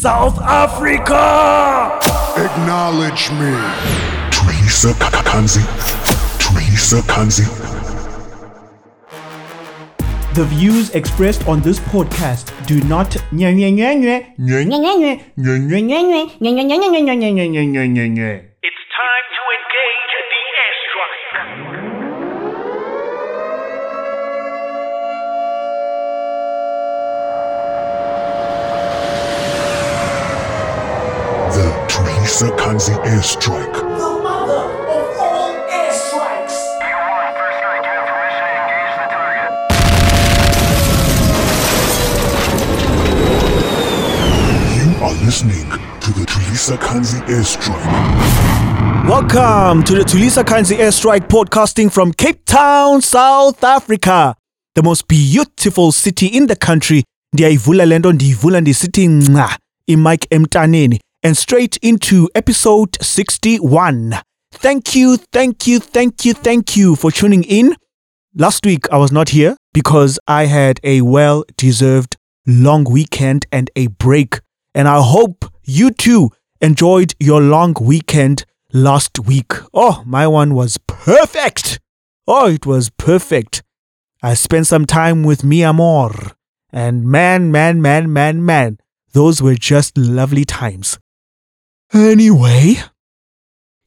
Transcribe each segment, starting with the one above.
South Africa! Acknowledge me. Tulisa Kanzi. Tulisa Kanzi. The views expressed on this podcast do not Tulisa Kanzi airstrike. the mother of all airstrikes. First strike, you have permission to engage the target. You are listening to the Tulisa Kanzi airstrike. Welcome to the Tulisa Kanzi Airstrike podcasting from Cape Town, South Africa, the most beautiful city in the country. Ndiyayivula lento ndiyivula ndisithi nca imike emntaneni and straight into episode 61. Thank you, thank you, thank you, thank you for tuning in. Last week I was not here because I had a well deserved long weekend and a break. And I hope you too enjoyed your long weekend last week. Oh, my one was perfect. Oh, it was perfect. I spent some time with mi amor. And man, man, man, man, man, those were just lovely times. Anyway,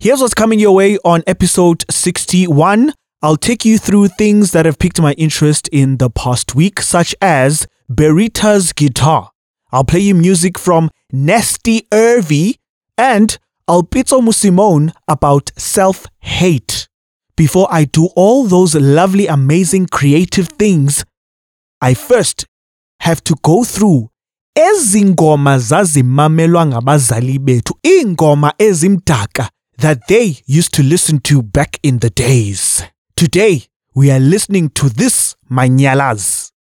Here's what's coming your way on episode 61. I'll take you through things that have piqued my interest in the past week, such as Berita's guitar. I'll play you music from Nasty Irvy and I'll pizzo Musimone about self hate. Before I do all those lovely, amazing, creative things, I first have to go through ezingoma zazimamelwa ngabazali bethu ingoma ezimdaka that they used to listen to back in the days. Today, we are listening to this Manyalas.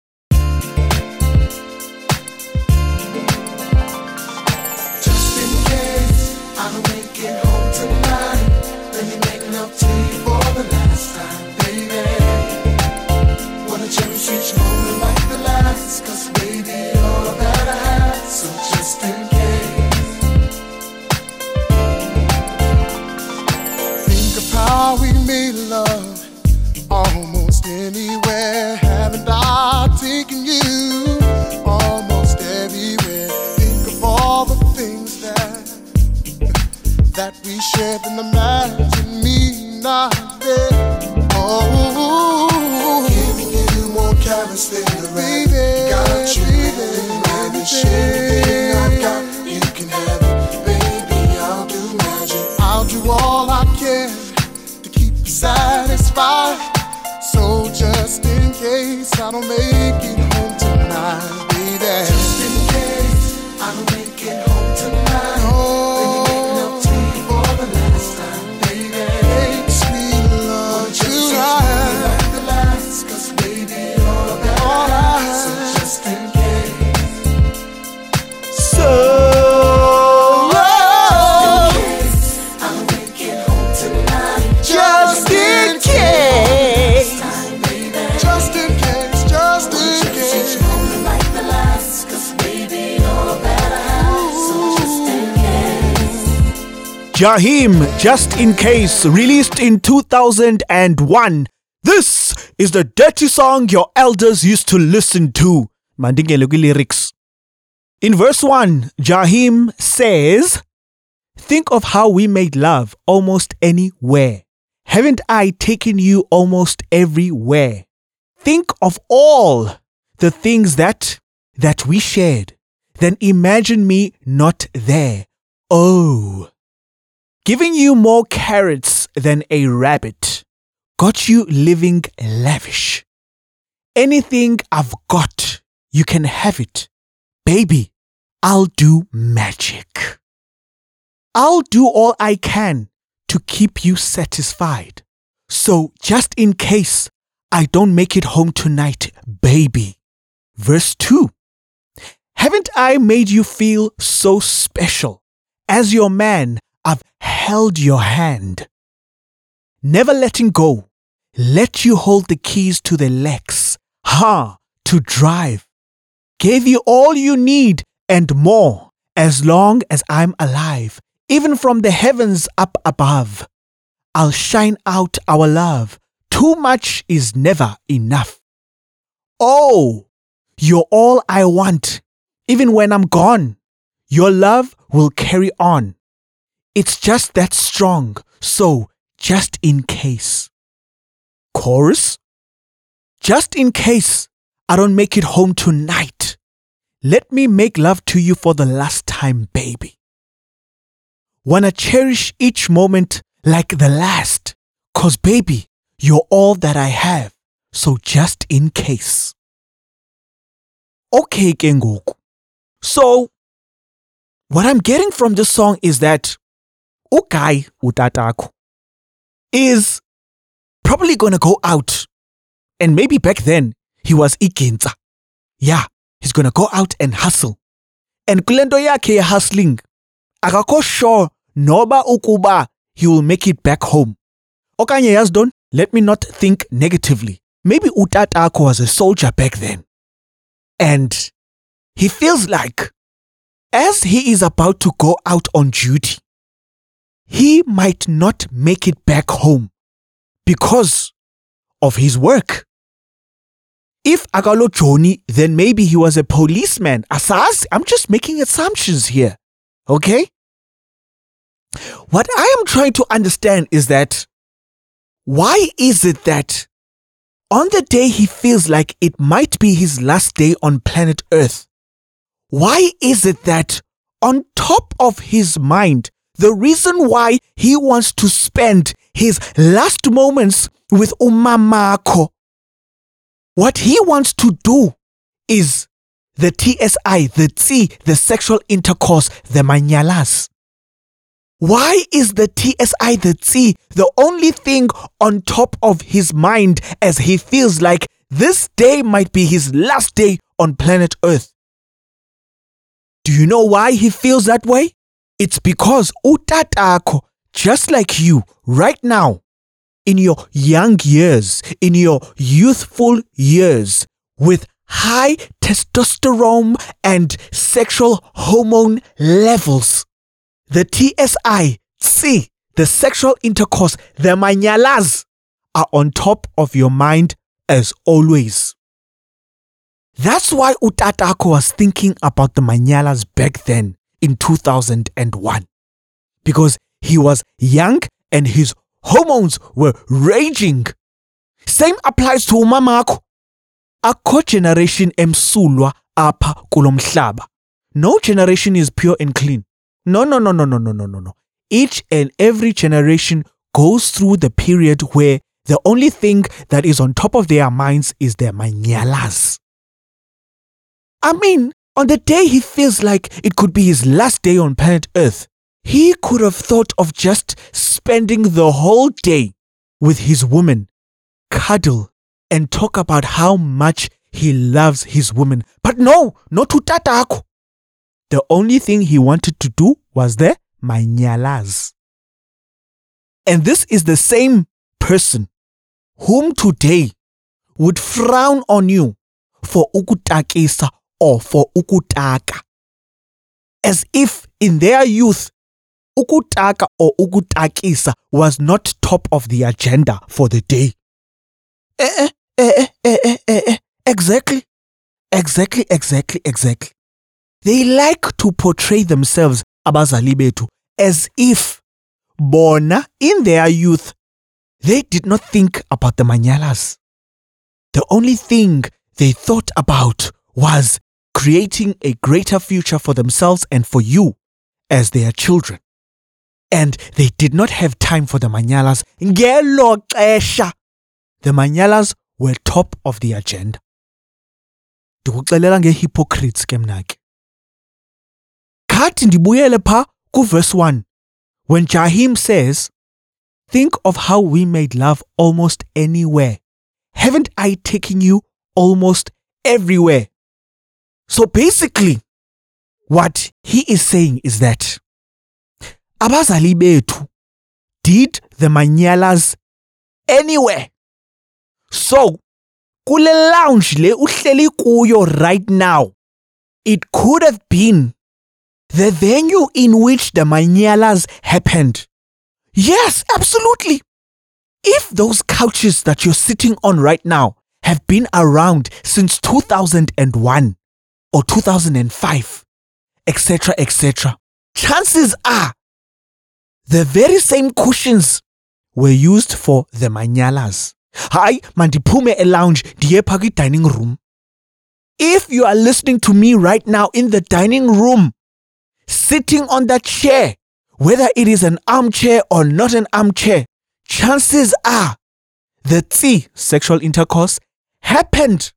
Jaheim, just in case, released in 2001. This is the dirty song your elders used to listen to. Mandingele lyrics. In verse 1, Jaheim says, Think of how we made love almost anywhere. Haven't I taken you almost everywhere? Think of all the things that that we shared. Then imagine me not there. Oh. Giving you more carrots than a rabbit. Got you living lavish. Anything I've got, you can have it. Baby, I'll do magic. I'll do all I can to keep you satisfied. So, just in case I don't make it home tonight, baby. Verse 2 Haven't I made you feel so special? As your man, held your hand. Never letting go. Let you hold the keys to the Lex. Ha! To drive. Gave you all you need and more. As long as I'm alive, even from the heavens up above, I'll shine out our love. Too much is never enough. Oh, you're all I want. Even when I'm gone, your love will carry on. It's just that strong, so just in case. Chorus? Just in case I don't make it home tonight, let me make love to you for the last time, baby. Wanna cherish each moment like the last, cause baby, you're all that I have, so just in case. Okay, ke ngoku. So, what I'm getting from this song is that uGuy utatakho is probably going to go out and maybe back then he was iginza. Yeah, he's going to go out and hustle. And kulento yakhe hustling akakho sure noba ukuba he will make it back home. Okanye yazdon, let me not think negatively. Maybe utatakho was a soldier back then. And he feels like as he is about to go out on duty, he might not make it back home because of his work. If Agalo Joni, then maybe he was a policeman. Asas, I'm just making assumptions here. Okay? What I am trying to understand is that why is it that on the day he feels like it might be his last day on planet Earth, why is it that on top of his mind, the reason why he wants to spend his last moments with Umamako, what he wants to do is the TSI, the T, the sexual intercourse, the manyalas. Why is the TSI, the T, the only thing on top of his mind as he feels like this day might be his last day on planet Earth? Do you know why he feels that way? It's because utatako, just like you, right now, in your young years, in your youthful years, with high testosterone and sexual hormone levels, the TSI, see, the sexual intercourse, the manyalas are on top of your mind as always. That's why Utatako was thinking about the manyalas back then in 2001. Because he was young and his hormones were raging. Same applies to umamako. Akho generation emsulwa apha kulo mhlaba. No generation is pure and clean. No, no, no, no, no, no, no, no, no. Each and every generation goes through the period where the only thing that is on top of their minds is their manyalas. I mean, on the day he feels like it could be his last day on planet Earth, he could have thought of just spending the whole day with his woman, cuddle, and talk about how much he loves his woman. But no, not to Tatako. The only thing he wanted to do was the manyalas. And this is the same person whom today would frown on you for ukutakisa or for ukutaka. As if in their youth, ukutaka or ukutakisa was not top of the agenda for the day. Eh, eh, eh, eh, eh, eh, eh, eh. Exactly. Exactly, exactly, exactly. They like to portray themselves, abazali bethu, as if bona in their youth they did not think about the manyalas. The only thing they thought about was creating a greater future for themselves and for you as their children. And they did not have time for the manyalas. Ngelo xesha, The manyalas were top of the agenda. Ndikuxelela ngehypocrites ke mna ke. Khathi ndibuyele pha kuverse 1 when Jaheim says, Think of how we made love almost anywhere. Haven't I taken you almost everywhere? So basically, what he is saying is that abazali bethu did the manyalas anywhere. So, kule lounge le uhleli kuyo right now, it could have been the venue in which the Manyalas happened. Yes, absolutely. If those couches that you're sitting on right now have been around since 2001 or 2005, etc., etc., chances are the very same cushions were used for the manyalas. Hi, mandiphume e lounge phaa dining room. If you are listening to me right now in the dining room, sitting on that chair, whether it is an armchair or not an armchair, chances are the T, sexual intercourse, happened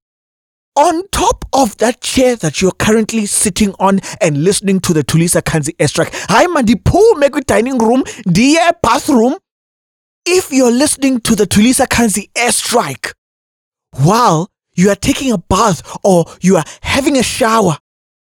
on top of that chair that you're currently sitting on and listening to the Tulisa Kanzi airstrike. Hi, mandiphume kwi-dining room, ndiye bathroom. If you're listening to the Tulisa Kanzi airstrike while you are taking a bath or you are having a shower,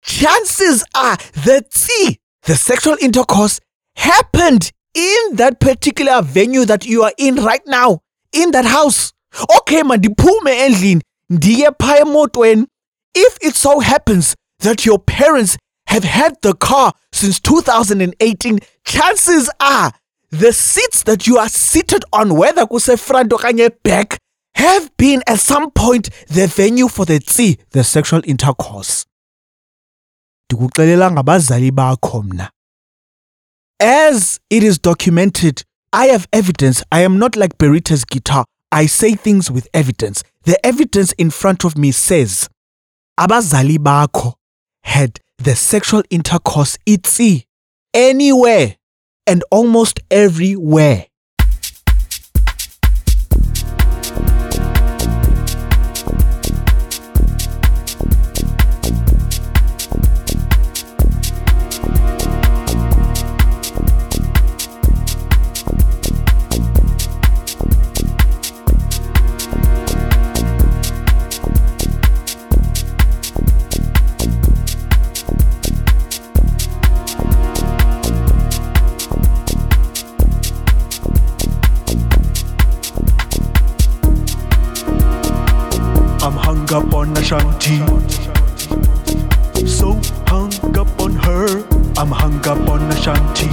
chances are that see the sexual intercourse happened in that particular venue that you are in right now, in that house. Okay, mandiphume endlini phaa emotweni. If it so happens that your parents have had the car since 2018, chances are the seats that you are seated on, whether kuse front okanye back, have been at some point the venue for the tsi, the sexual intercourse. As it is documented, I have evidence. I am not like Berita's guitar. I say things with evidence. The evidence in front of me says abazali bakho had the sexual intercourse itsi anywhere and almost everywhere. Up on Ashanti. So hung up on her. I'm hung up on Ashanti.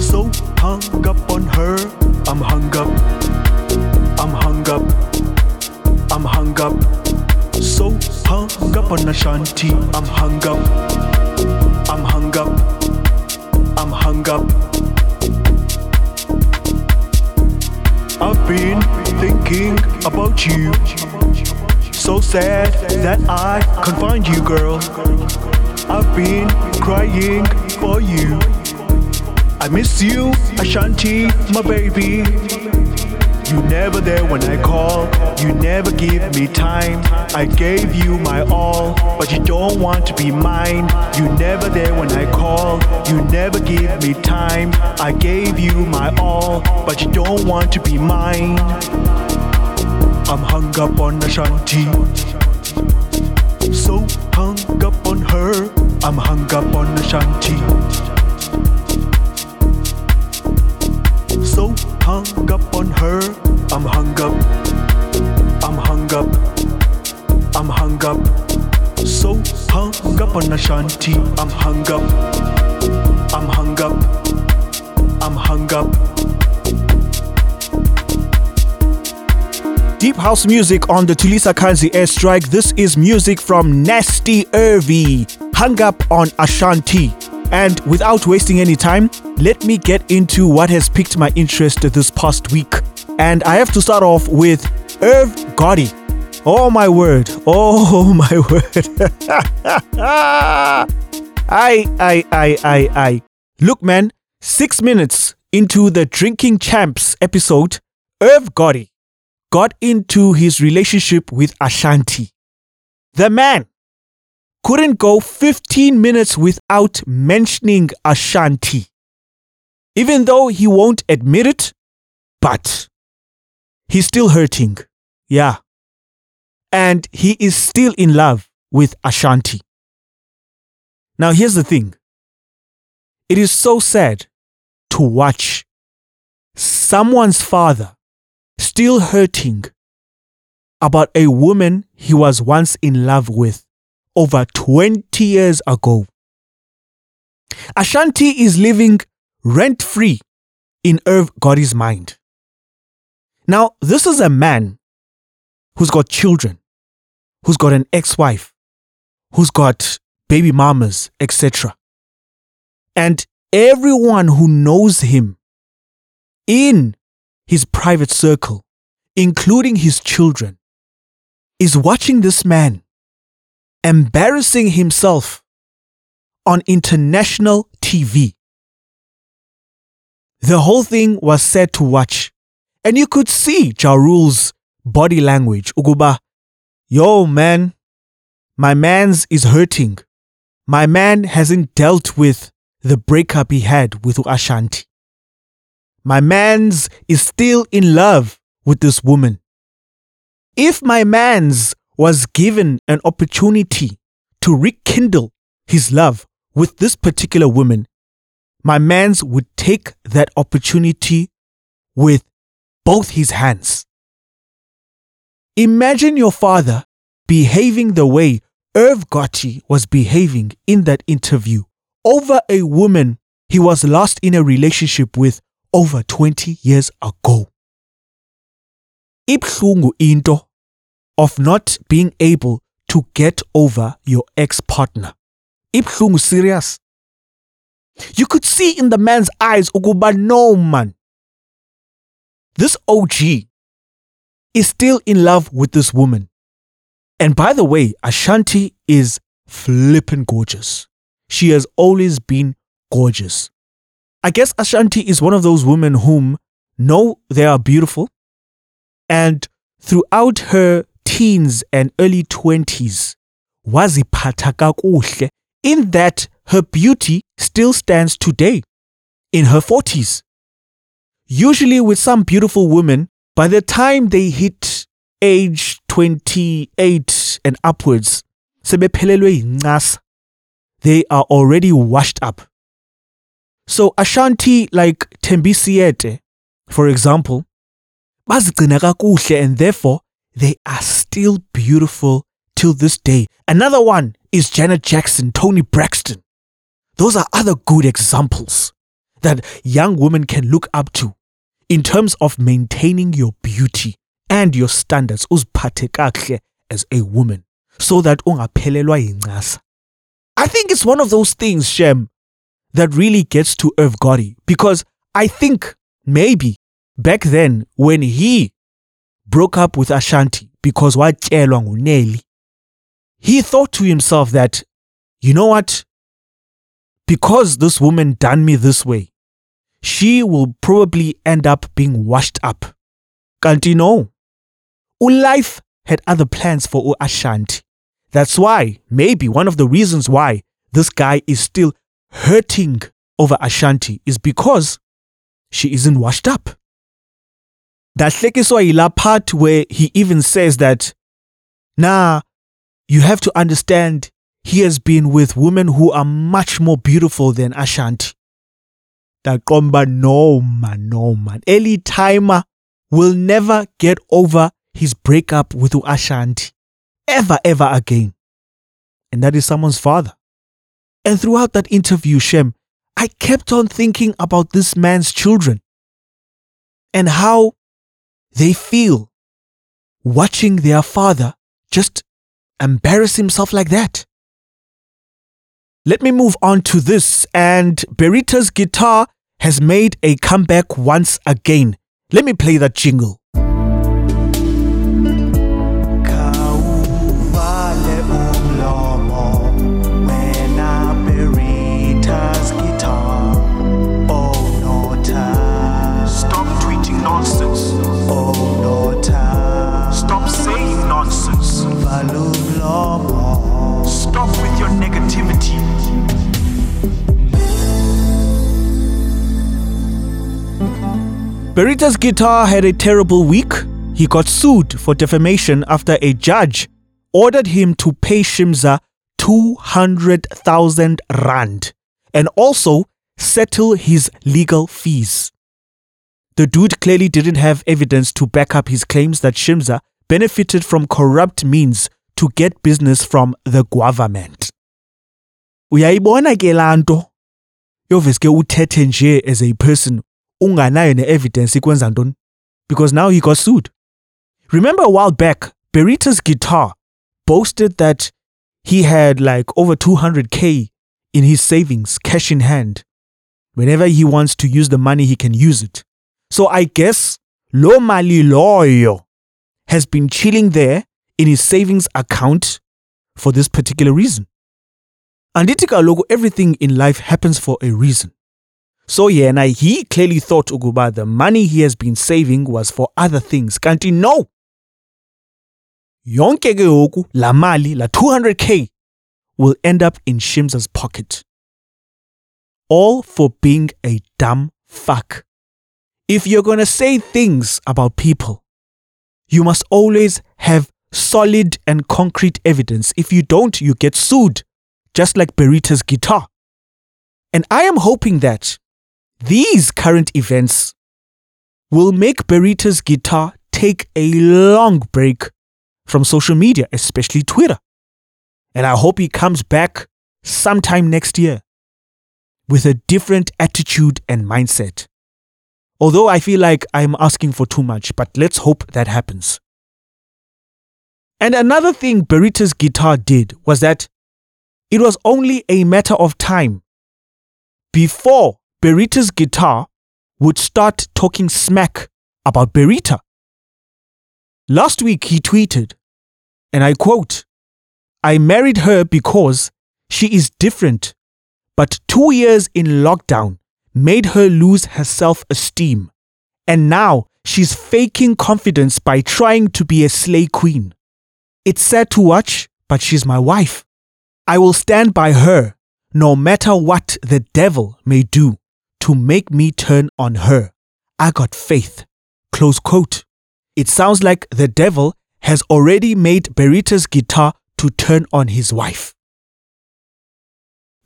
So hung up on her. I'm hung up. I'm hung up. I'm hung up. So hung up on Ashanti. I'm hung up. I'm hung up. I'm hung up. I've been thinking about you. So sad that I can't find you, girl. I've been crying for you. I miss you, Ashanti, my baby. You never there when I call. You never give me time. I gave you my all, but you don't want to be mine. You never there when I call. You never give me time. I gave you my all, but you don't want to be mine. I'm hung up on Ashanti. So hung up on her. I'm hung up on Ashanti. So hung up on her. I'm hung up. I'm hung up. I'm hung up. So hung up on Ashanti. I'm hung up. I'm hung up. I'm hung up. Deep house music on the Tulisa Kanzi airstrike. This is music from Nasty Irvi, hung up on Ashanti. And without wasting any time, let me get into what has piqued my interest this past week. And I have to start off with Irv Gotti. Oh my word. Oh my word. I, I, I, I, I. Look, man, six minutes into the Drinking Champs episode, Irv Gotti got into his relationship with Ashanti. The man couldn't go 15 minutes without mentioning Ashanti. Even though he won't admit it, but he's still hurting. Yeah. And he is still in love with Ashanti. Now, here's the thing it is so sad to watch someone's father still hurting about a woman he was once in love with over 20 years ago. Ashanti is living rent free in Irv Gotti's mind. Now, this is a man who's got children, who's got an ex wife, who's got baby mamas, etc. And everyone who knows him in his private circle, including his children, is watching this man embarrassing himself on international TV. The whole thing was set to watch, and you could see Ja Rule's body language. Ukuba, yo man, my man's is hurting. My man hasn't dealt with the breakup he had with Ashanti. My man's is still in love with this woman. If my man's was given an opportunity to rekindle his love with this particular woman, my man's would take that opportunity with both his hands. Imagine your father behaving the way Irv Gotti was behaving in that interview over a woman he was last in a relationship with over 20 years ago. Ibhlungu into of not being able to get over your ex-partner. Ibhlungu serious. You could see in the man's eyes ukuba no man. This OG is still in love with this woman. And by the way, Ashanti is flippin' gorgeous. She has always been gorgeous. I guess Ashanti is one of those women whom know they are beautiful. And throughout her teens and early 20s, waziphatha kakuhle in that her beauty still stands today in her 40s. Usually with some beautiful women, by the time they hit age 28 and upwards, they are already washed up. So Ashanti like Tembisiete, for example, bazigcina kakuhle and therefore they are still beautiful till this day. Another one is Janet Jackson, Toni Braxton. Those are other good examples that young women can look up to in terms of maintaining your beauty and your standards as a woman so that ungaphelelwa yincasa. I think it's one of those things, Shem, that really gets to Irv Gotti because I think maybe back then when he broke up with Ashanti because watshelwa nguNelly, he thought to himself that, you know what? Because this woman done me this way, she will probably end up being washed up. Can't Kanti no. Ulife had other plans for Ashanti. That's why, maybe one of the reasons why this guy is still hurting over Ashanti is because she isn't washed up. Dahlekiswa yila part where he even says that, nah, you have to understand he has been with women who are much more beautiful than Ashanti. Daqomba no man, no man. Eli Timer will never get over his breakup with Ashanti. Ever, ever again. And that is someone's father. And throughout that interview, Shem, I kept on thinking about this man's children and how they feel watching their father just embarrass himself like that. Let me move on to this. And Berita's guitar has made a comeback once again. Let me play that jingle. Berita's guitar had a terrible week. He got sued for defamation after a judge ordered him to pay Shimza 200,000 rand and also settle his legal fees. The dude clearly didn't have evidence to back up his claims that Shimza benefited from corrupt means to get business from the government. Uyayibona ke lanto yoveske uthethe nje as a person unganayo ne-evidence ikwenza ntoni because now he got sued. Remember a while back, Berita's guitar boasted that he had like over 200k in his savings, cash in hand. Whenever he wants to use the money, he can use it. So I guess lo mali loyo has been chilling there in his savings account for this particular reason. Andithi kaloku everything in life happens for a reason. So yena he clearly thought Uguba the money he has been saving was for other things. Kanti no. Yonke ke ngoku la mali la 200k will end up in Shimza's pocket. All for being a dumb fuck. If you're going to say things about people, you must always have solid and concrete evidence. If you don't, you get sued, just like Berita's guitar. And I am hoping that these current events will make Berita's guitar take a long break from social media, especially Twitter. And I hope he comes back sometime next year with a different attitude and mindset. Although I feel like I'm asking for too much, but let's hope that happens. And another thing Berita's guitar did was that it was only a matter of time before Berita's guitar would start talking smack about Berita. Last week he tweeted, and I quote, I married her because she is different, but two years in lockdown made her lose her self esteem. And now she's faking confidence by trying to be a slay queen. It's sad to watch, but she's my wife. I will stand by her no matter what the devil may do to make me turn on her. I got faith. Close quote. It sounds like the devil has already made Berita's guitar to turn on his wife.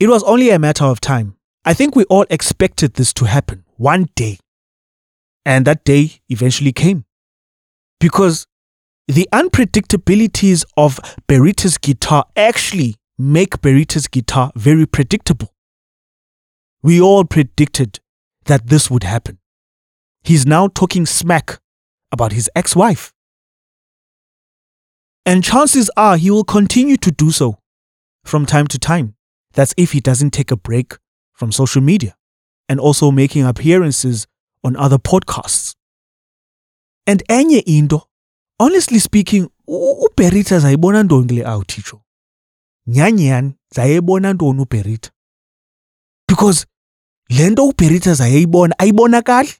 It was only a matter of time. I think we all expected this to happen one day. And that day eventually came. Because the unpredictabilities of Berita's guitar actually make Berita's guitar very predictable. We all predicted that this would happen. He's now talking smack about his ex wife. And chances are he will continue to do so from time to time. That's if he doesn't take a break from social media and also making appearances on other podcasts. And enye honestly speaking, uBerita zayibona ntoni kule outage? Nyhani nyhani zayibona ntoni? Because le nto uBerita zayeyibona ayibonakali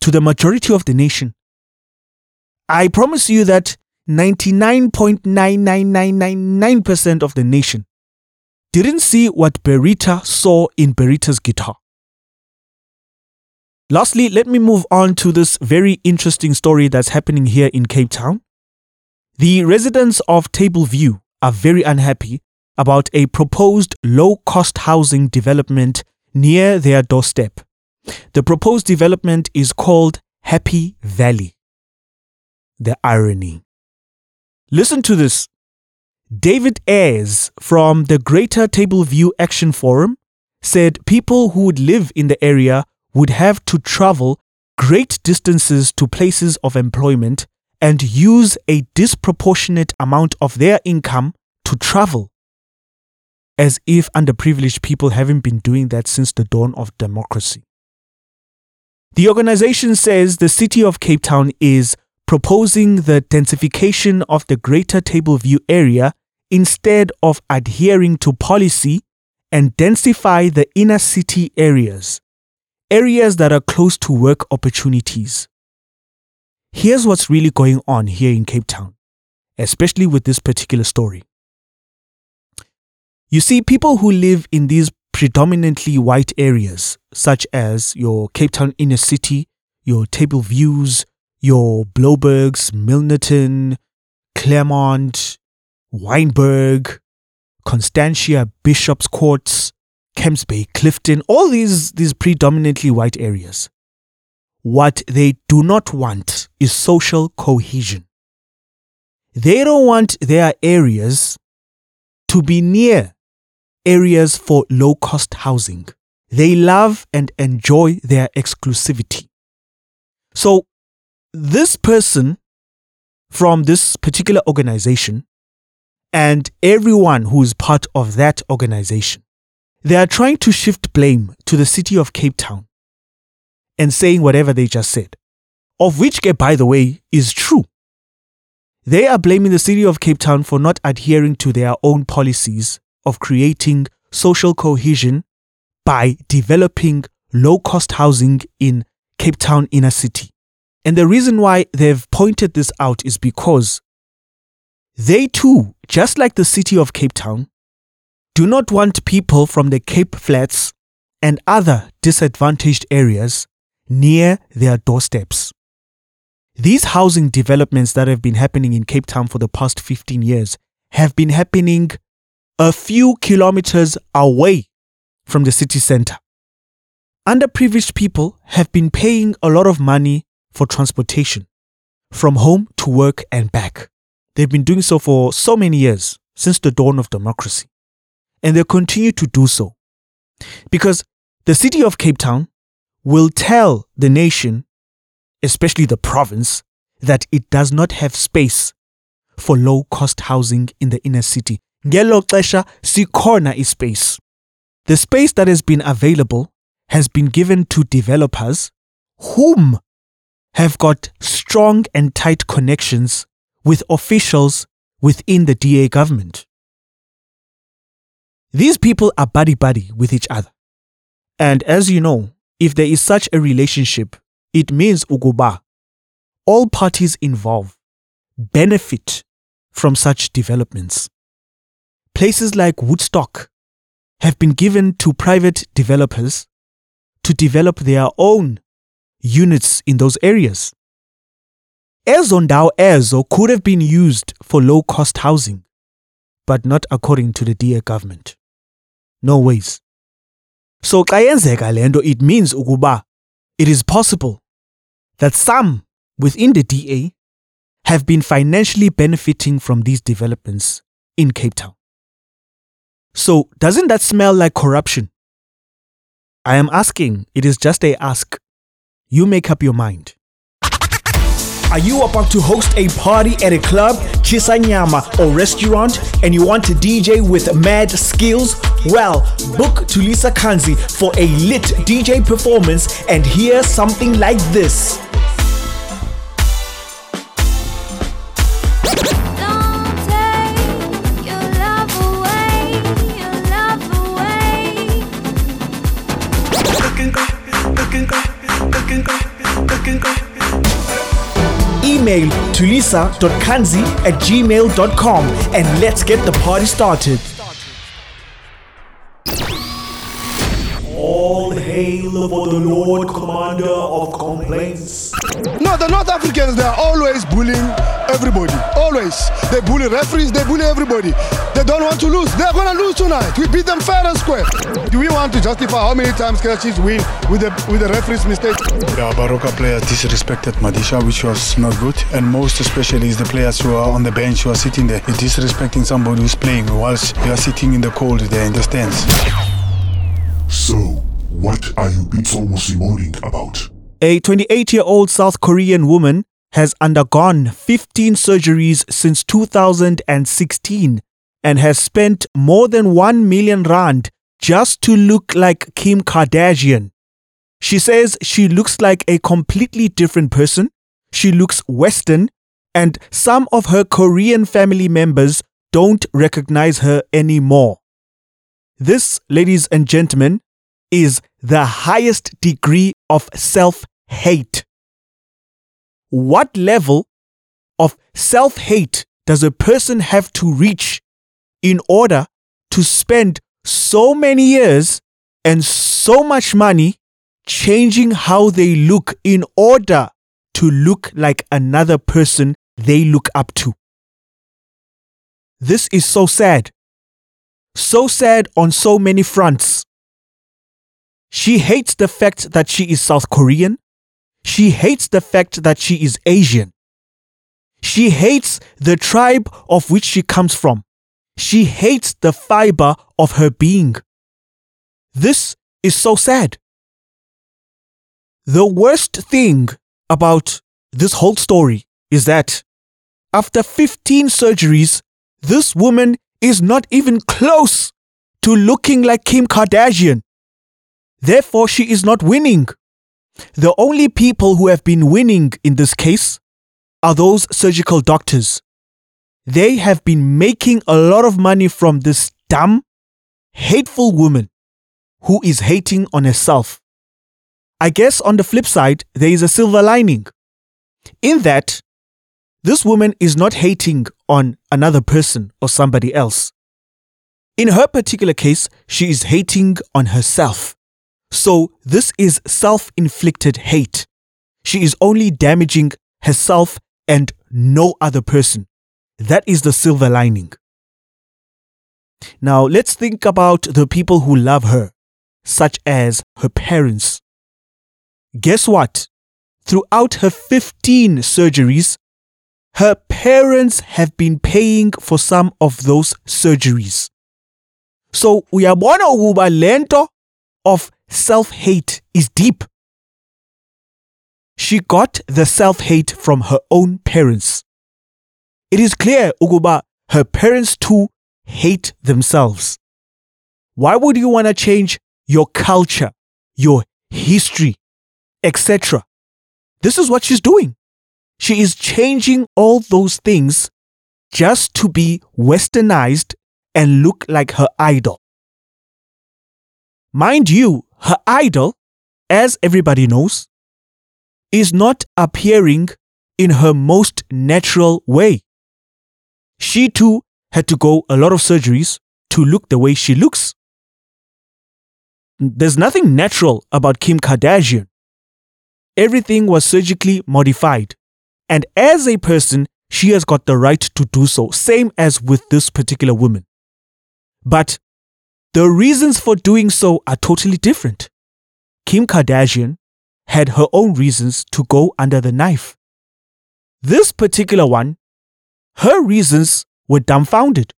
to the majority of the nation. I promise you that 99.99999% of the nation didn't see what Berita saw in Berita's guitar. Lastly, let me move on to this very interesting story that's happening here in Cape Town. The residents of Table View are very unhappy about a proposed low cost housing development near their doorstep. The proposed development is called Happy Valley. The irony. Listen to this. David Ayres from the Greater Table View Action Forum said people who would live in the area would have to travel great distances to places of employment and use a disproportionate amount of their income to travel. As if underprivileged people haven't been doing that since the dawn of democracy. The organization says the city of Cape Town is proposing the densification of the Greater Table View area instead of adhering to policy and densify the inner city areas, areas that are close to work opportunities. Here's what's really going on here in Cape Town, especially with this particular story. You see, people who live in these predominantly white areas, such as your Cape Town inner city, your Table Views, your Bloubergs, Milnerton, Claremont, Wynberg, Constantia, Bishop's Courts, Camps Bay, Clifton, all these, these predominantly white areas. What they do not want is social cohesion. They don't want their areas to be near areas for low cost housing. They love and enjoy their exclusivity. So, this person from this particular organization and everyone who is part of that organization, they are trying to shift blame to the city of Cape Town and saying whatever they just said, of which, eh, by the way, is true. They are blaming the city of Cape Town for not adhering to their own policies of creating social cohesion by developing low cost housing in Cape Town inner city. And the reason why they've pointed this out is because they too, just like the city of Cape Town, do not want people from the Cape Flats and other disadvantaged areas near their doorsteps. These housing developments that have been happening in Cape Town for the past 15 years have been happening a few kilometers away from the city center. Underprivileged people have been paying a lot of money for transportation from home to work and back. They've been doing so for so many years since the dawn of democracy. And they continue to do so. Because the city of Cape Town will tell the nation, especially the province, that it does not have space for low cost housing in the inner city. Ngelo xesha sikhona ispace. The space that has been available has been given to developers whom have got strong and tight connections with officials within the DA government. These people are buddy buddy with each other. And as you know, if there is such a relationship, it means uguba. All parties involved benefit from such developments. Places like Woodstock have been given to private developers to develop their own units in those areas. Ezo ndawo ezo could have been used for low cost housing, but not according to the DA government. No ways. So xa yenzeka it means ukuba it is possible that some within the DA have been financially benefiting from these developments in Cape Town. So doesn't that smell like corruption? I am asking, it is just a ask. You make up your mind. Are you about to host a party at a club, chisanyama, or restaurant and you want to DJ with mad skills? Well, book Tulisa Kanzi for a lit DJ performance and hear something like this. Email tulisa.kanzi at gmail.com and let's get the party started. All hail for the Lord Commander of Complaints. No, the North Africans, they are always bullying everybody. Always. They bully referees, they bully everybody. They don't want to lose. They're going to lose tonight. We beat them fair and square. Do we want to justify how many times Kaizer Chiefs win with the, with the referee's mistake? The Baroka players disrespected Madisha, which was not good. And most especially is the players who are on the bench who are sitting there. You're disrespecting somebody who's playing whilst you are sitting in the cold there in the stands. So, what are you Bitso moaning about? A 28 year old South Korean woman has undergone 15 surgeries since 2016 and has spent more than 1 million rand just to look like Kim Kardashian. She says she looks like a completely different person. She looks Western, and some of her Korean family members don't recognize her anymore. This, ladies and gentlemen, is the highest degree of self hate. What level of self hate does a person have to reach in order to spend so many years and so much money changing how they look in order to look like another person they look up to? This is so sad. So sad on so many fronts. She hates the fact that she is South Korean. She hates the fact that she is Asian. She hates the tribe of which she comes from. She hates the fiber of her being. This is so sad. The worst thing about this whole story is that after 15 surgeries, this woman is not even close to looking like Kim Kardashian. Therefore, she is not winning. The only people who have been winning in this case are those surgical doctors. They have been making a lot of money from this dumb, hateful woman who is hating on herself. I guess on the flip side, there is a silver lining. In that, this woman is not hating on another person or somebody else. In her particular case, she is hating on herself. So this is self inflicted hate. She is only damaging herself and no other person. That is the silver lining. Now let's think about the people who love her, such as her parents. Guess what? Throughout her 15 surgeries, her parents have been paying for some of those surgeries. So uyabona ukuba lento of self-hate is deep. She got the self-hate from her own parents. It is clear ukuba her parents too hate themselves. Why would you want to change your culture, your history, etc.? This is what she's doing. She is changing all those things just to be westernized and look like her idol. Mind you, her idol, as everybody knows, is not appearing in her most natural way. She too had to go a lot of surgeries to look the way she looks. There's nothing natural about Kim Kardashian. Everything was surgically modified. And as a person, she has got the right to do so, same as with this particular woman. But the reasons for doing so are totally different. Kim Kardashian had her own reasons to go under the knife. This particular one, her reasons were dumbfounded.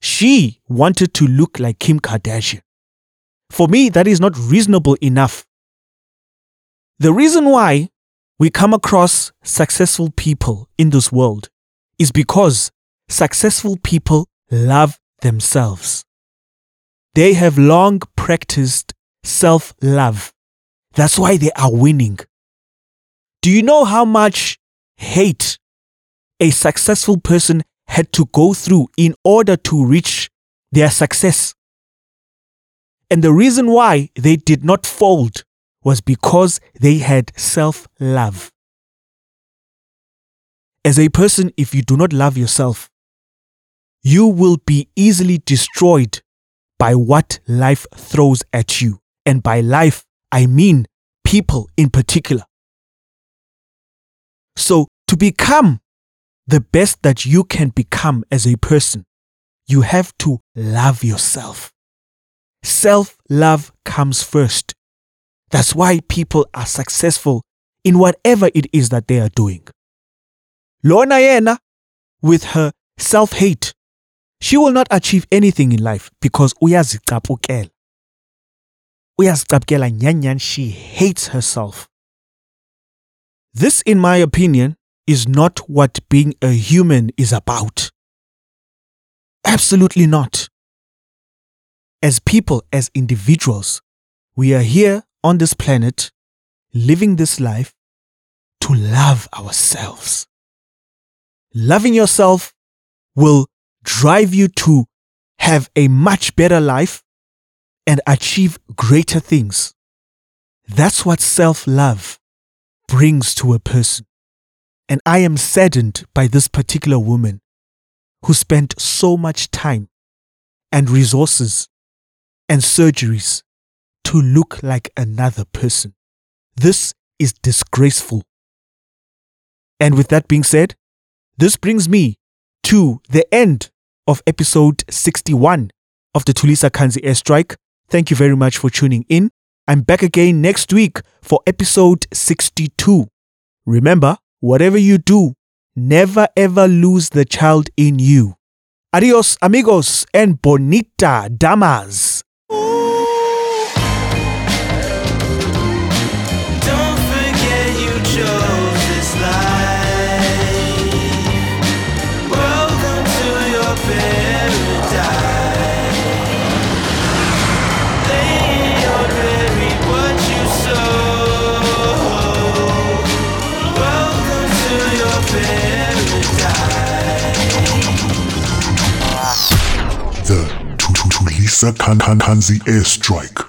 She wanted to look like Kim Kardashian. For me, that is not reasonable enough. The reason why we come across successful people in this world is because successful people love themselves. They have long practiced self love. That's why they are winning. Do you know how much hate a successful person had to go through in order to reach their success? And the reason why they did not fold was because they had self love. As a person, if you do not love yourself, you will be easily destroyed by what life throws at you. And by life, I mean people in particular. So, to become the best that you can become as a person, you have to love yourself. Self love comes first. That's why people are successful in whatever it is that they are doing. Lorna Yena, with her self hate, she will not achieve anything in life because uyazicapukela. Uyazicapukela nyanyan, she hates herself. This, in my opinion, is not what being a human is about. Absolutely not. As people, as individuals, we are here on this planet, living this life to love ourselves. Loving yourself will drive you to have a much better life and achieve greater things. That's what self love brings to a person. And I am saddened by this particular woman who spent so much time and resources and surgeries to look like another person. This is disgraceful. And with that being said, this brings me to the end of episode 61 of the Tulisa Kanzi airstrike. Thank you very much for tuning in. I'm back again next week for episode 62. Remember, whatever you do, never ever lose the child in you. Adios, amigos, and bonita damas. The Kan- Kan- Kanzi airstrike.